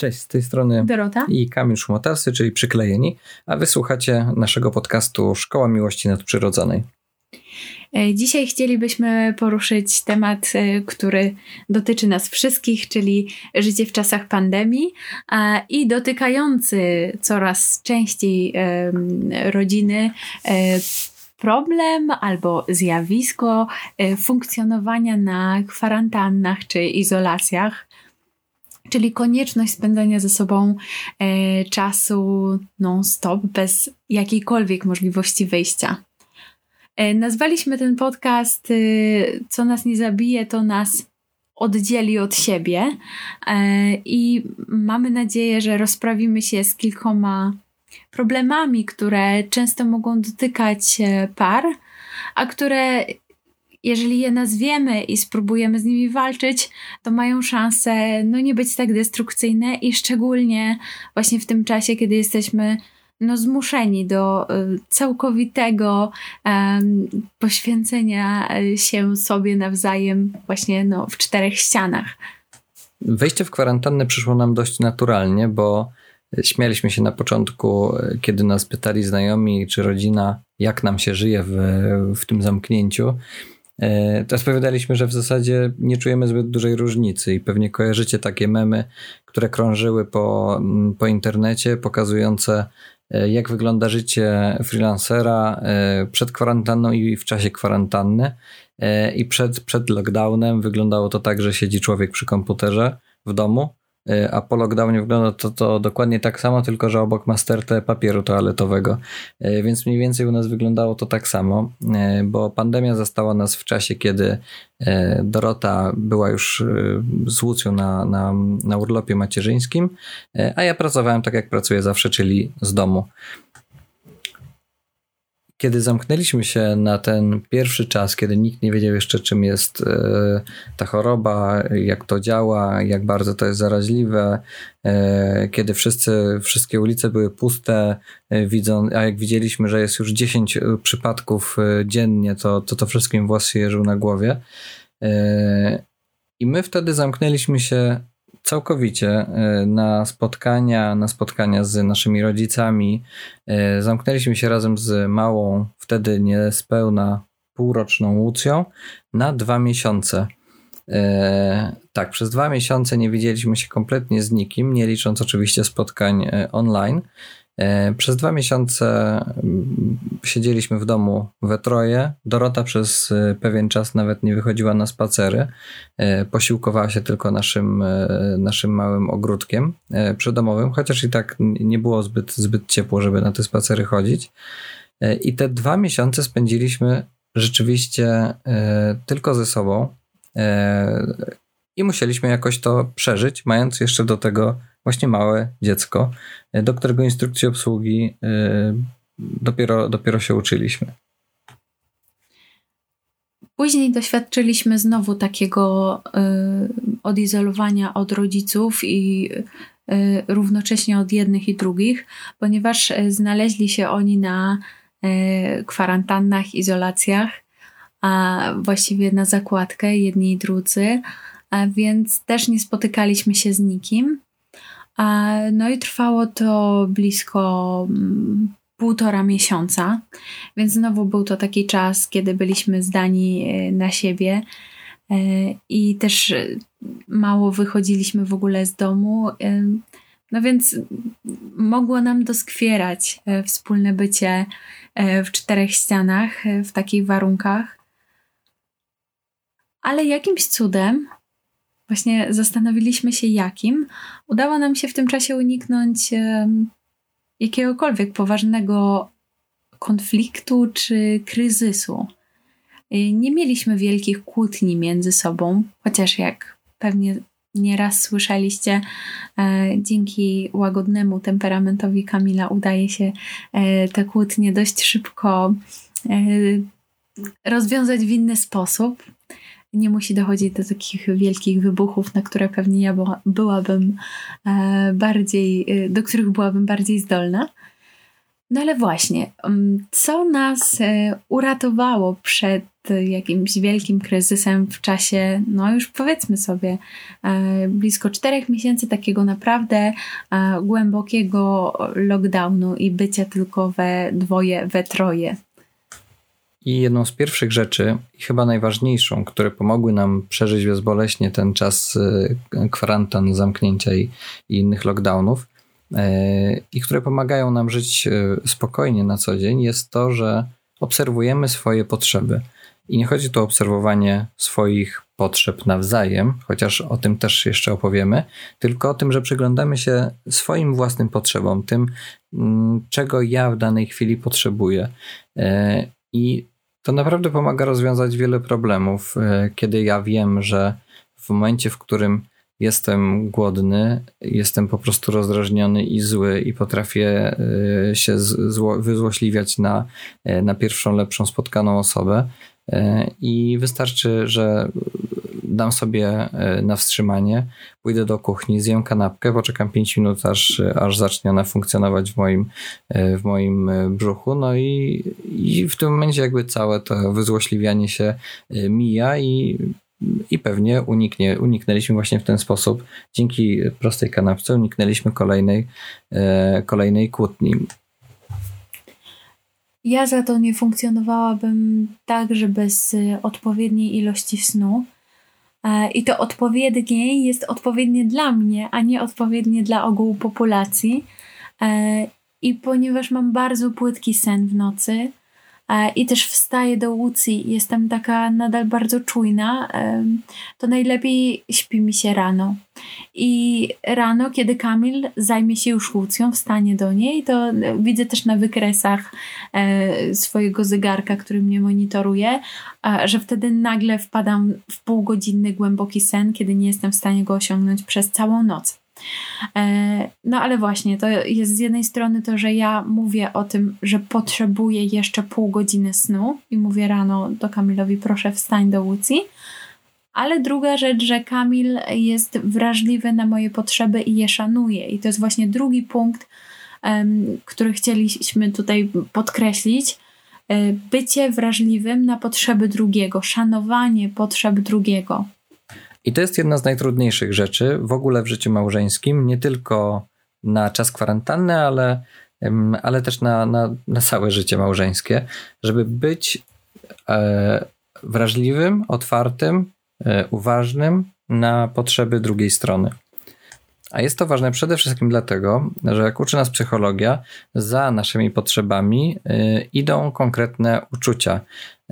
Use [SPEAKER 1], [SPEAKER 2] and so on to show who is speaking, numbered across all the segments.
[SPEAKER 1] Cześć, z tej strony
[SPEAKER 2] Dorota
[SPEAKER 1] i Kamil Szmotarsy, czyli Przyklejeni, a wysłuchacie naszego podcastu Szkoła Miłości Nadprzyrodzonej.
[SPEAKER 2] E, dzisiaj chcielibyśmy poruszyć temat, e, który dotyczy nas wszystkich, czyli życie w czasach pandemii i dotykający coraz częściej rodziny e, problem albo zjawisko funkcjonowania na kwarantannach czy izolacjach czyli konieczność spędzania ze sobą e, czasu non-stop, bez jakiejkolwiek możliwości wyjścia. E, nazwaliśmy ten podcast e, Co nas nie zabije, to nas oddzieli od siebie e, i mamy nadzieję, że rozprawimy się z kilkoma problemami, które często mogą dotykać e, par, a które jeżeli je nazwiemy i spróbujemy z nimi walczyć, to mają szansę no, nie być tak destrukcyjne i szczególnie właśnie w tym czasie, kiedy jesteśmy no, zmuszeni do y, całkowitego um, poświęcenia się sobie nawzajem właśnie no, w czterech ścianach.
[SPEAKER 1] Wejście w kwarantannę przyszło nam dość naturalnie, bo śmialiśmy się na początku, kiedy nas pytali znajomi czy rodzina, jak nam się żyje w, w tym zamknięciu. E, to odpowiadaliśmy, że w zasadzie nie czujemy zbyt dużej różnicy i pewnie kojarzycie takie memy, które krążyły po, mm, po internecie, pokazujące e, jak wygląda życie freelancera e, przed kwarantanną i w czasie kwarantanny. I przed, przed lockdownem wyglądało to tak, że siedzi człowiek przy komputerze w domu a po lockdownie wygląda to, to dokładnie tak samo, tylko że obok ma stertę papieru toaletowego. E, więc mniej więcej u nas wyglądało to tak samo, e, bo pandemia zastała nas w czasie, kiedy Dorota była już z Łucją na, na, na urlopie macierzyńskim, a ja pracowałem tak jak pracuję zawsze, czyli z domu kiedy zamknęliśmy się na ten pierwszy czas, kiedy nikt nie wiedział jeszcze, czym jest e, ta choroba, jak to działa, jak bardzo to jest zaraźliwe, e, kiedy wszyscy, wszystkie ulice były puste, e, widzą, a jak widzieliśmy, że jest już 10 przypadków dziennie, to to, to wszystkim włos się jeżył na głowie. I my wtedy zamknęliśmy się całkowicie e, na spotkania, na spotkania z naszymi rodzicami. E, zamknęliśmy się razem z małą, wtedy niespełna półroczną Łucją na dwa miesiące. E, tak, przez dwa miesiące nie widzieliśmy się kompletnie z nikim, nie licząc oczywiście spotkań online. E, przez dwa miesiące mm, siedzieliśmy w domu we troje. Dorota przez e, pewien czas nawet nie wychodziła na spacery. E, posiłkowała się tylko naszym, naszym małym ogródkiem przydomowym, chociaż i tak nie było zbyt, zbyt ciepło, żeby na te spacery chodzić. I te dwa miesiące spędziliśmy rzeczywiście tylko ze sobą. I musieliśmy jakoś to przeżyć, mając jeszcze do tego właśnie małe dziecko, e, do którego instrukcji obsługi e, dopiero, dopiero się uczyliśmy.
[SPEAKER 2] Później doświadczyliśmy znowu takiego y, odizolowania od rodziców i równocześnie od jednych i drugich, ponieważ znaleźli się oni na kwarantannach, izolacjach, a właściwie na zakładkę jedni i drudzy, a więc też nie spotykaliśmy się z nikim. No i trwało to blisko mm, półtora miesiąca, więc znowu był to taki czas, kiedy byliśmy zdani e, na siebie e, i też e, mało wychodziliśmy w ogóle z domu. No więc mogło nam doskwierać wspólne bycie w czterech ścianach, w takich warunkach. Ale jakimś cudem właśnie zastanowiliśmy się jakim, udało nam się w tym czasie uniknąć jakiegokolwiek poważnego konfliktu czy kryzysu. Nie mieliśmy wielkich kłótni między sobą, chociaż jak pewnie nieraz słyszeliście, e, dzięki łagodnemu temperamentowi Kamila udaje się e, te kłótnie dość szybko e, rozwiązać w inny sposób nie musi dochodzić do takich wielkich wybuchów, na które pewnie ja była, byłabym e, bardziej, e, do których byłabym bardziej zdolna. No ale właśnie, mm, co nas e, uratowało przed jakimś wielkim kryzysem w czasie, no już powiedzmy sobie, blisko czterech miesięcy takiego naprawdę głębokiego lockdownu i bycia tylko we dwoje, we troje.
[SPEAKER 1] I jedną z pierwszych rzeczy, i chyba najważniejszą, które pomogły nam przeżyć bezboleśnie ten czas kwarantan, zamknięcia i, i innych lockdownów, i które pomagają nam żyć spokojnie na co dzień, jest to, że obserwujemy swoje potrzeby. I nie chodzi tu o obserwowanie swoich potrzeb nawzajem, chociaż o tym też jeszcze opowiemy, tylko o tym, że przyglądamy się swoim własnym potrzebom, tym, mm, czego ja w danej chwili potrzebuję. I to naprawdę pomaga rozwiązać wiele problemów, e, kiedy ja wiem, że w momencie, w którym jestem głodny, jestem po prostu rozdrażniony i zły i potrafię e, się zło, wyzłośliwiać na, e, na pierwszą lepszą spotkaną osobę. I wystarczy, że dam sobie na wstrzymanie, pójdę do kuchni, zjem kanapkę, poczekam 5 minut, aż, aż zacznie ona funkcjonować w moim, w moim brzuchu. No i, i w tym momencie jakby całe to wyzłośliwianie się mija i i pewnie uniknie, uniknęliśmy właśnie w ten sposób, dzięki prostej kanapce, uniknęliśmy kolejnej, e, kolejnej kłótni.
[SPEAKER 2] Ja za to nie funkcjonowałabym tak, że bez odpowiedniej ilości snu. E, I to odpowiedniej jest odpowiednie dla mnie, a nie odpowiednie dla ogółu populacji. E, I ponieważ mam bardzo płytki sen w nocy, i też wstaję do łucji, jestem taka nadal bardzo czujna, to najlepiej śpi mi się rano. I rano, kiedy Kamil zajmie się już łucją, wstanie do niej, to widzę też na wykresach e, swojego zegarka, który mnie monitoruje, że wtedy nagle wpadam w półgodzinny głęboki sen, kiedy nie jestem w stanie go osiągnąć przez całą noc. E, no ale właśnie, to jest z jednej strony to, że ja mówię o tym, że potrzebuję jeszcze pół godziny snu i mówię rano do Kamilowi, proszę wstań do Łucji. Ale druga rzecz, że Kamil jest wrażliwy na moje potrzeby i je szanuje. I to jest właśnie drugi punkt, który chcieliśmy tutaj podkreślić. E, bycie wrażliwym na potrzeby drugiego, szanowanie potrzeb drugiego.
[SPEAKER 1] I to jest jedna z najtrudniejszych rzeczy w ogóle w życiu małżeńskim, nie tylko na czas kwarantanny, ale, ale też na, na, na całe życie małżeńskie, żeby być e, wrażliwym, otwartym, e, uważnym na potrzeby drugiej strony. A jest to ważne przede wszystkim dlatego, że jak uczy nas psychologia, za naszymi potrzebami y, idą konkretne uczucia.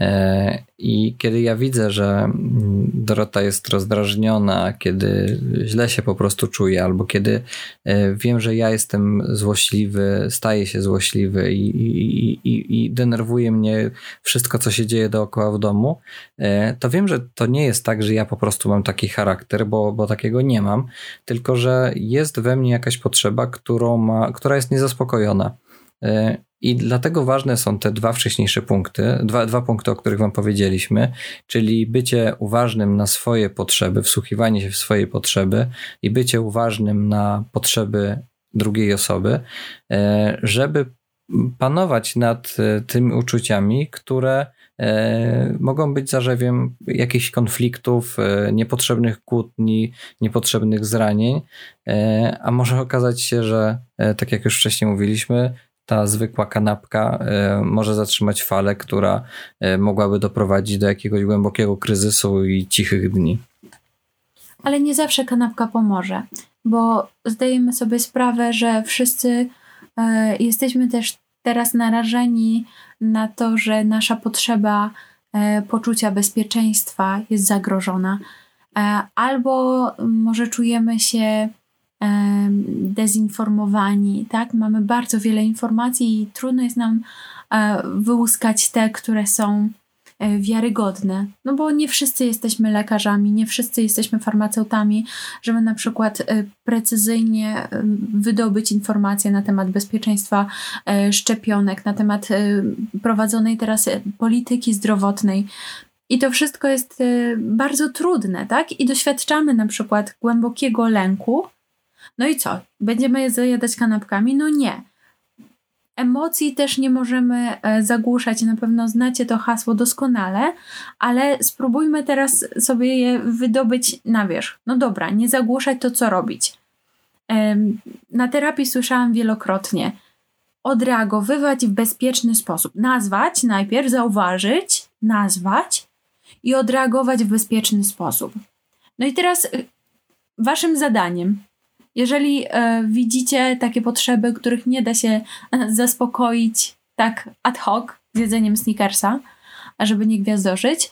[SPEAKER 1] E, I kiedy ja widzę, że mm, Dorota jest rozdrażniona, kiedy źle się po prostu czuje, albo kiedy e, wiem, że ja jestem złośliwy, staję się złośliwy i, i, i, i denerwuje mnie wszystko, co się dzieje dookoła w domu, e, to wiem, że to nie jest tak, że ja po prostu mam taki charakter, bo, bo takiego nie mam, tylko że jest we mnie jakaś potrzeba, którą ma, która jest niezaspokojona. I dlatego ważne są te dwa wcześniejsze punkty, dwa, dwa punkty, o których Wam powiedzieliśmy, czyli bycie uważnym na swoje potrzeby, wsłuchiwanie się w swoje potrzeby i bycie uważnym na potrzeby drugiej osoby, e, żeby panować nad e, tymi uczuciami, które e, mogą być zarzewiem jakichś konfliktów, niepotrzebnych kłótni, niepotrzebnych zranień, a może okazać się, że tak jak już wcześniej mówiliśmy, ta zwykła kanapka e, może zatrzymać falę, która e, mogłaby doprowadzić do jakiegoś głębokiego kryzysu i cichych dni.
[SPEAKER 2] Ale nie zawsze kanapka pomoże, bo zdajemy sobie sprawę, że wszyscy e, jesteśmy też teraz narażeni na to, że nasza potrzeba poczucia bezpieczeństwa jest zagrożona. Albo może czujemy się dezinformowani, tak? Mamy bardzo wiele informacji i trudno jest nam e, wyłuskać te, które są e, wiarygodne. No bo nie wszyscy jesteśmy lekarzami, nie wszyscy jesteśmy farmaceutami, żeby na przykład e, precyzyjnie wydobyć informacje na temat bezpieczeństwa szczepionek, na temat prowadzonej teraz polityki zdrowotnej. I to wszystko jest bardzo trudne, tak? I doświadczamy na przykład głębokiego lęku, no i co? Będziemy je zajadać kanapkami? No nie. Emocji też nie możemy e, zagłuszać. Na pewno znacie to hasło doskonale, ale spróbujmy teraz sobie je wydobyć na wierzch. No dobra, nie zagłuszać to, co robić. Na terapii słyszałam wielokrotnie odreagowywać w bezpieczny sposób. Nazwać najpierw, zauważyć, nazwać i odreagować w bezpieczny sposób. No i teraz y, waszym zadaniem, jeżeli e, widzicie takie potrzeby, których nie da się e, zaspokoić tak ad hoc z jedzeniem sneakersa, ażeby nie gwiazdożyć,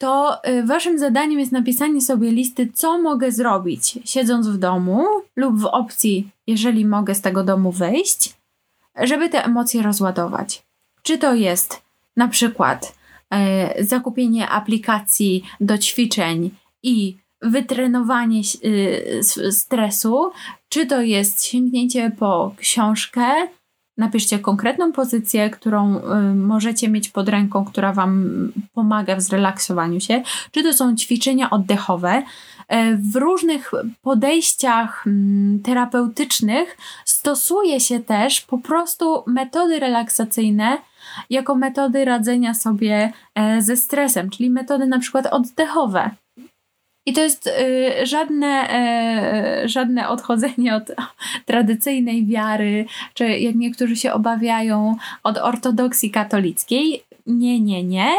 [SPEAKER 2] to y, waszym zadaniem jest napisanie sobie listy, co mogę zrobić, siedząc w domu lub w opcji, jeżeli mogę z tego domu wyjść, żeby te emocje rozładować. Czy to jest na przykład e, zakupienie aplikacji do ćwiczeń i wytrenowanie y, stresu, czy to jest sięgnięcie po książkę, napiszcie konkretną pozycję, którą y, możecie mieć pod ręką, która Wam pomaga w zrelaksowaniu się, czy to są ćwiczenia oddechowe. E, w różnych podejściach mm, terapeutycznych stosuje się też po prostu metody relaksacyjne jako metody radzenia sobie e, ze stresem, czyli metody na przykład oddechowe. I to jest y, żadne, y, żadne odchodzenie od tradycyjnej wiary, czy jak niektórzy się obawiają, od ortodoksji katolickiej. Nie, nie, nie.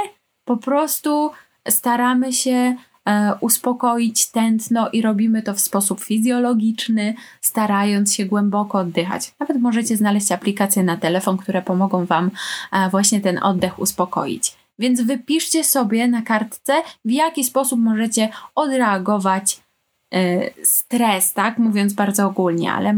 [SPEAKER 2] Po prostu staramy się e, uspokoić tętno i robimy to w sposób fizjologiczny, starając się głęboko oddychać. Nawet możecie znaleźć aplikacje na telefon, które pomogą Wam właśnie ten oddech uspokoić. Więc wypiszcie sobie na kartce, w jaki sposób możecie odreagować y, stres, tak? Mówiąc bardzo ogólnie, ale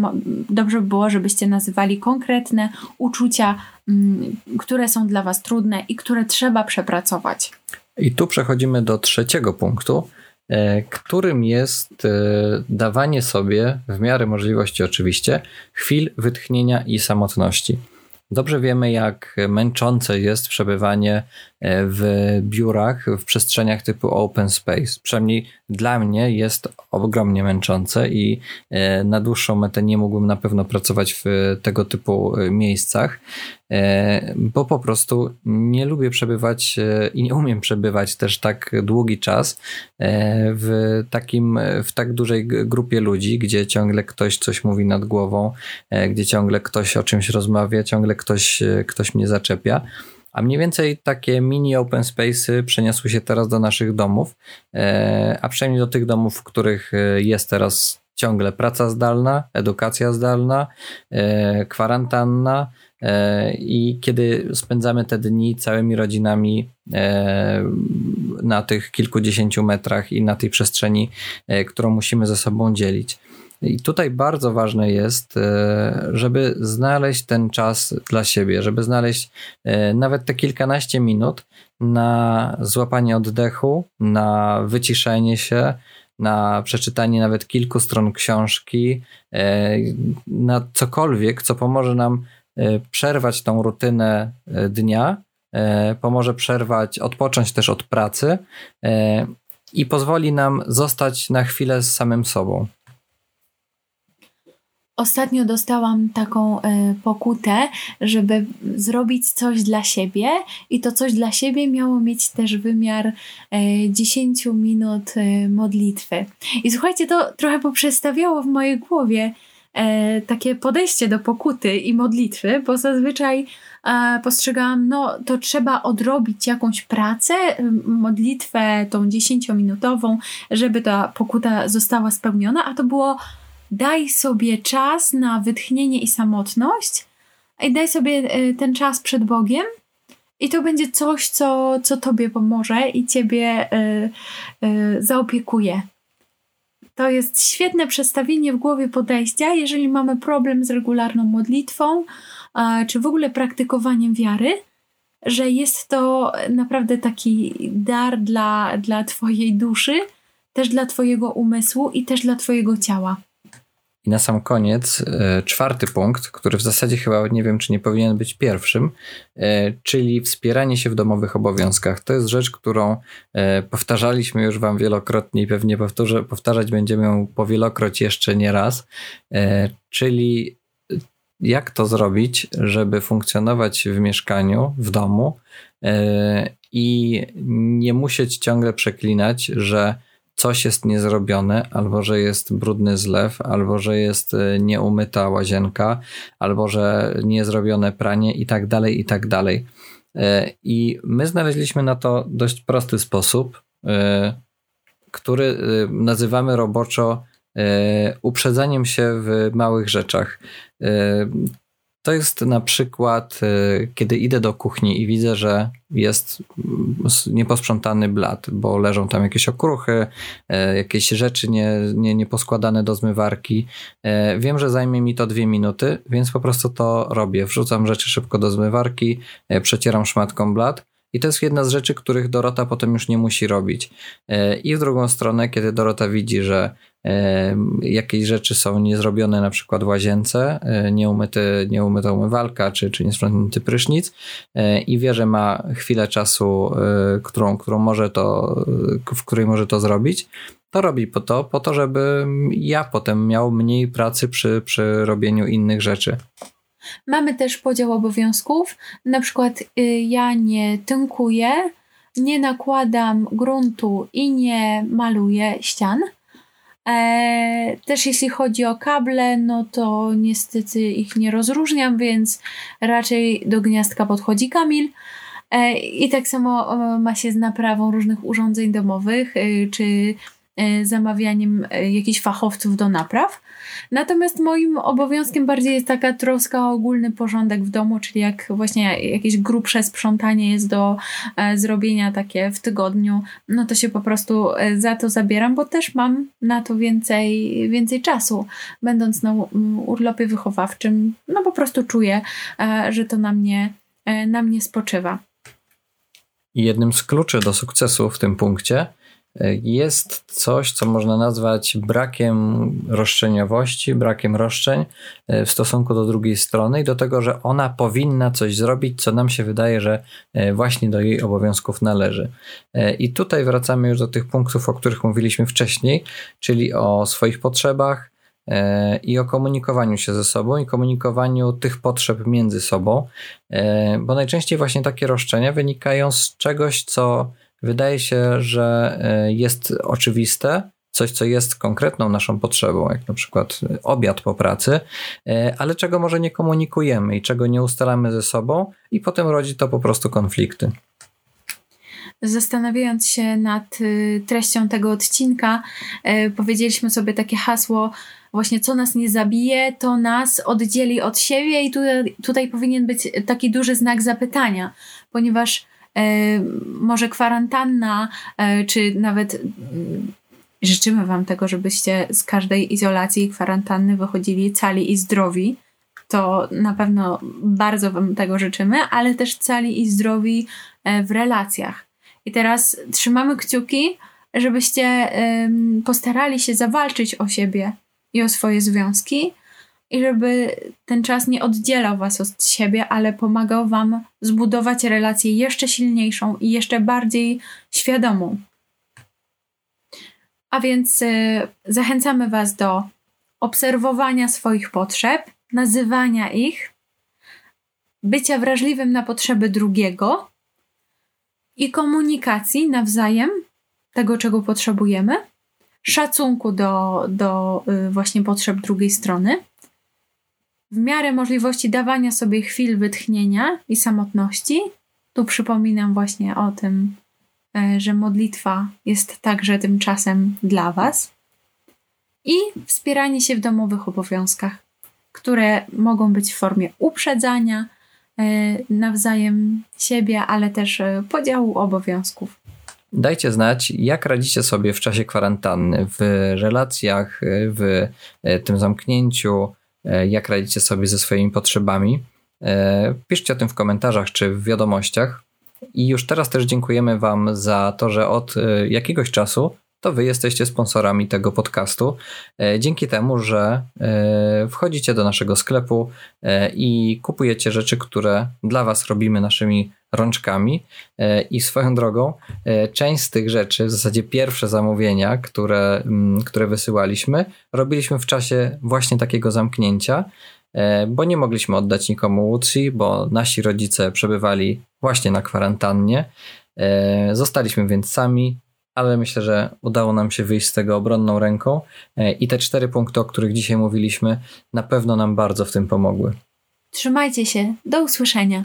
[SPEAKER 2] dobrze by było, żebyście nazywali konkretne uczucia, mm, które są dla Was trudne i które trzeba przepracować.
[SPEAKER 1] I tu przechodzimy do trzeciego punktu, e, którym jest e, dawanie sobie, w miarę możliwości oczywiście, chwil wytchnienia i samotności. Dobrze wiemy, jak męczące jest przebywanie e, w biurach, w przestrzeniach typu open space. Przynajmniej dla mnie jest ogromnie męczące i e, na dłuższą metę nie mógłbym na pewno pracować w tego typu e, miejscach, bo po prostu nie lubię przebywać i nie umiem przebywać też tak długi czas w takim, w tak dużej grupie ludzi, gdzie ciągle ktoś coś mówi nad głową, gdzie ciągle ktoś o czymś rozmawia, ciągle ktoś, ktoś mnie zaczepia. A mniej więcej takie mini open space'y przeniosły się teraz do naszych domów, e, a przynajmniej do tych domów, w których e, jest teraz ciągle praca zdalna, edukacja zdalna, e, kwarantanna i kiedy spędzamy te dni całymi rodzinami na tych kilkudziesięciu metrach i na tej przestrzeni, którą musimy ze sobą dzielić. I tutaj bardzo ważne jest, e, żeby znaleźć ten czas dla siebie, żeby znaleźć e, nawet te kilkanaście minut na złapanie oddechu, na wyciszenie się, na przeczytanie nawet kilku stron książki, e, na cokolwiek, co pomoże nam przerwać tą rutynę dnia, pomoże przerwać, odpocząć też od pracy i pozwoli nam zostać na chwilę z samym sobą.
[SPEAKER 2] Ostatnio dostałam taką y, pokutę, żeby zrobić coś dla siebie, i to coś dla siebie miało mieć też wymiar y, e, 10 minut y, modlitwy. I słuchajcie, to trochę poprzestawiało w mojej głowie takie podejście do pokuty i modlitwy, bo zazwyczaj postrzegałam, no to trzeba odrobić jakąś pracę, modlitwę tą 10-minutową, żeby ta pokuta została spełniona, a to było daj sobie czas na wytchnienie i samotność i daj sobie e, ten czas przed Bogiem i to będzie coś, co, co Tobie pomoże i Ciebie y, y, zaopiekuje. To jest świetne przestawienie w głowie podejścia, jeżeli mamy problem z regularną modlitwą, czy w ogóle praktykowaniem wiary, że jest to naprawdę taki dar dla, dla Twojej duszy, też dla Twojego umysłu i też dla Twojego ciała.
[SPEAKER 1] I na sam koniec e, czwarty punkt, który w zasadzie chyba nie wiem, czy nie powinien być pierwszym, e, czyli wspieranie się w domowych obowiązkach. To jest rzecz, którą e, powtarzaliśmy już Wam wielokrotnie i pewnie powtórzę, powtarzać będziemy ją powielokroć jeszcze nie raz, czyli jak to zrobić, żeby funkcjonować w mieszkaniu, w domu i nie musieć ciągle przeklinać, że coś jest niezrobione, albo że jest brudny zlew, albo że jest e, nieumyta łazienka, albo że niezrobione pranie i tak dalej, i tak dalej. E, I my znaleźliśmy na to dość prosty sposób, e, który nazywamy roboczo uprzedzaniem się w małych rzeczach. To jest na przykład, e, kiedy idę do kuchni i widzę, że jest nieposprzątany blat, bo leżą tam jakieś okruchy, e, jakieś rzeczy nie, nie, nieposkładane do zmywarki. E, wiem, że zajmie mi to dwie minuty, więc po prostu to robię. Wrzucam rzeczy szybko do zmywarki, przecieram szmatką blat. I to jest jedna z rzeczy, których Dorota potem już nie musi robić. I w drugą stronę, kiedy Dorota widzi, że jakieś rzeczy są niezrobione na przykład w łazience, e, nieumyty, nieumyta umywalka czy, czy niesprzątnięty prysznic e, i wie, że ma chwilę czasu, e, którą, którą może to, w której może to zrobić, to robi po to, po to, żeby ja potem miał mniej pracy przy, przy robieniu innych rzeczy.
[SPEAKER 2] Mamy też podział obowiązków. Na przykład y, ja nie tynkuję, nie nakładam gruntu i nie maluję ścian E, też jeśli chodzi o kable, no to niestety ich nie rozróżniam, więc raczej do gniazdka podchodzi Kamil. E, I tak samo e, ma się z naprawą różnych urządzeń domowych, e, czy zamawianiem e, jakichś fachowców do napraw. Natomiast moim obowiązkiem bardziej jest taka troska o ogólny porządek w domu, czyli jak właśnie jakieś grubsze sprzątanie jest do e, zrobienia takie w tygodniu, no to się po prostu e, za to zabieram, bo też mam na to więcej, więcej czasu. Będąc na urlopie wychowawczym, no po prostu czuję, e, że to na mnie, na mnie spoczywa.
[SPEAKER 1] Jednym z kluczy do sukcesu w tym punkcie jest coś, co można nazwać brakiem roszczeniowości, brakiem roszczeń e, w stosunku do drugiej strony i do tego, że ona powinna coś zrobić, co nam się wydaje, że e, właśnie do jej obowiązków należy. E, I tutaj wracamy już do tych punktów, o których mówiliśmy wcześniej, czyli o swoich potrzebach, i o komunikowaniu się ze sobą i komunikowaniu tych potrzeb między sobą, bo najczęściej właśnie takie roszczenia wynikają z czegoś, co wydaje się, że e, jest oczywiste, coś, co jest konkretną naszą potrzebą, jak na przykład obiad po pracy, e, ale czego może nie komunikujemy i czego nie ustalamy ze sobą, i potem rodzi to po prostu konflikty.
[SPEAKER 2] Zastanawiając się nad y, treścią tego odcinka, e, powiedzieliśmy sobie takie hasło, właśnie co nas nie zabije, to nas oddzieli od siebie, i tutaj, tutaj powinien być taki duży znak zapytania, ponieważ E, może kwarantanna, e, czy nawet mm, życzymy Wam tego, żebyście z każdej izolacji i kwarantanny wychodzili cali i zdrowi. To na pewno bardzo Wam tego życzymy, ale też cali i zdrowi e, w relacjach. I teraz trzymamy kciuki, żebyście postarali się zawalczyć o siebie i o swoje związki, i żeby ten czas nie oddzielał Was od siebie, ale pomagał Wam zbudować relację jeszcze silniejszą i jeszcze bardziej świadomą. A więc y, zachęcamy Was do obserwowania swoich potrzeb, nazywania ich, bycia wrażliwym na potrzeby drugiego i komunikacji nawzajem tego, czego potrzebujemy, szacunku do, do y, właśnie potrzeb drugiej strony w miarę możliwości dawania sobie chwil wytchnienia i samotności. Tu przypominam właśnie o tym, e, że modlitwa jest także tym czasem dla Was. I wspieranie się w domowych obowiązkach, które mogą być w formie uprzedzania e, nawzajem siebie, ale też e, podziału obowiązków.
[SPEAKER 1] Dajcie znać, jak radzicie sobie w czasie kwarantanny, w relacjach, w tym zamknięciu, jak radzicie sobie ze swoimi potrzebami. E, piszcie o tym w komentarzach czy w wiadomościach. I już teraz też dziękujemy Wam za to, że od e, jakiegoś czasu to Wy jesteście sponsorami tego podcastu. Dzięki temu, że wchodzicie do naszego sklepu i kupujecie rzeczy, które dla Was robimy naszymi rączkami. I swoją drogą, część z tych rzeczy, w zasadzie pierwsze zamówienia, które, które wysyłaliśmy, robiliśmy w czasie właśnie takiego zamknięcia. bo nie mogliśmy oddać nikomu Łódź, bo nasi rodzice przebywali właśnie na kwarantannie. Zostaliśmy więc sami, ale myślę, że udało nam się wyjść z tego obronną ręką i te cztery punkty, o których dzisiaj mówiliśmy, na pewno nam bardzo w tym pomogły.
[SPEAKER 2] Trzymajcie się, do usłyszenia.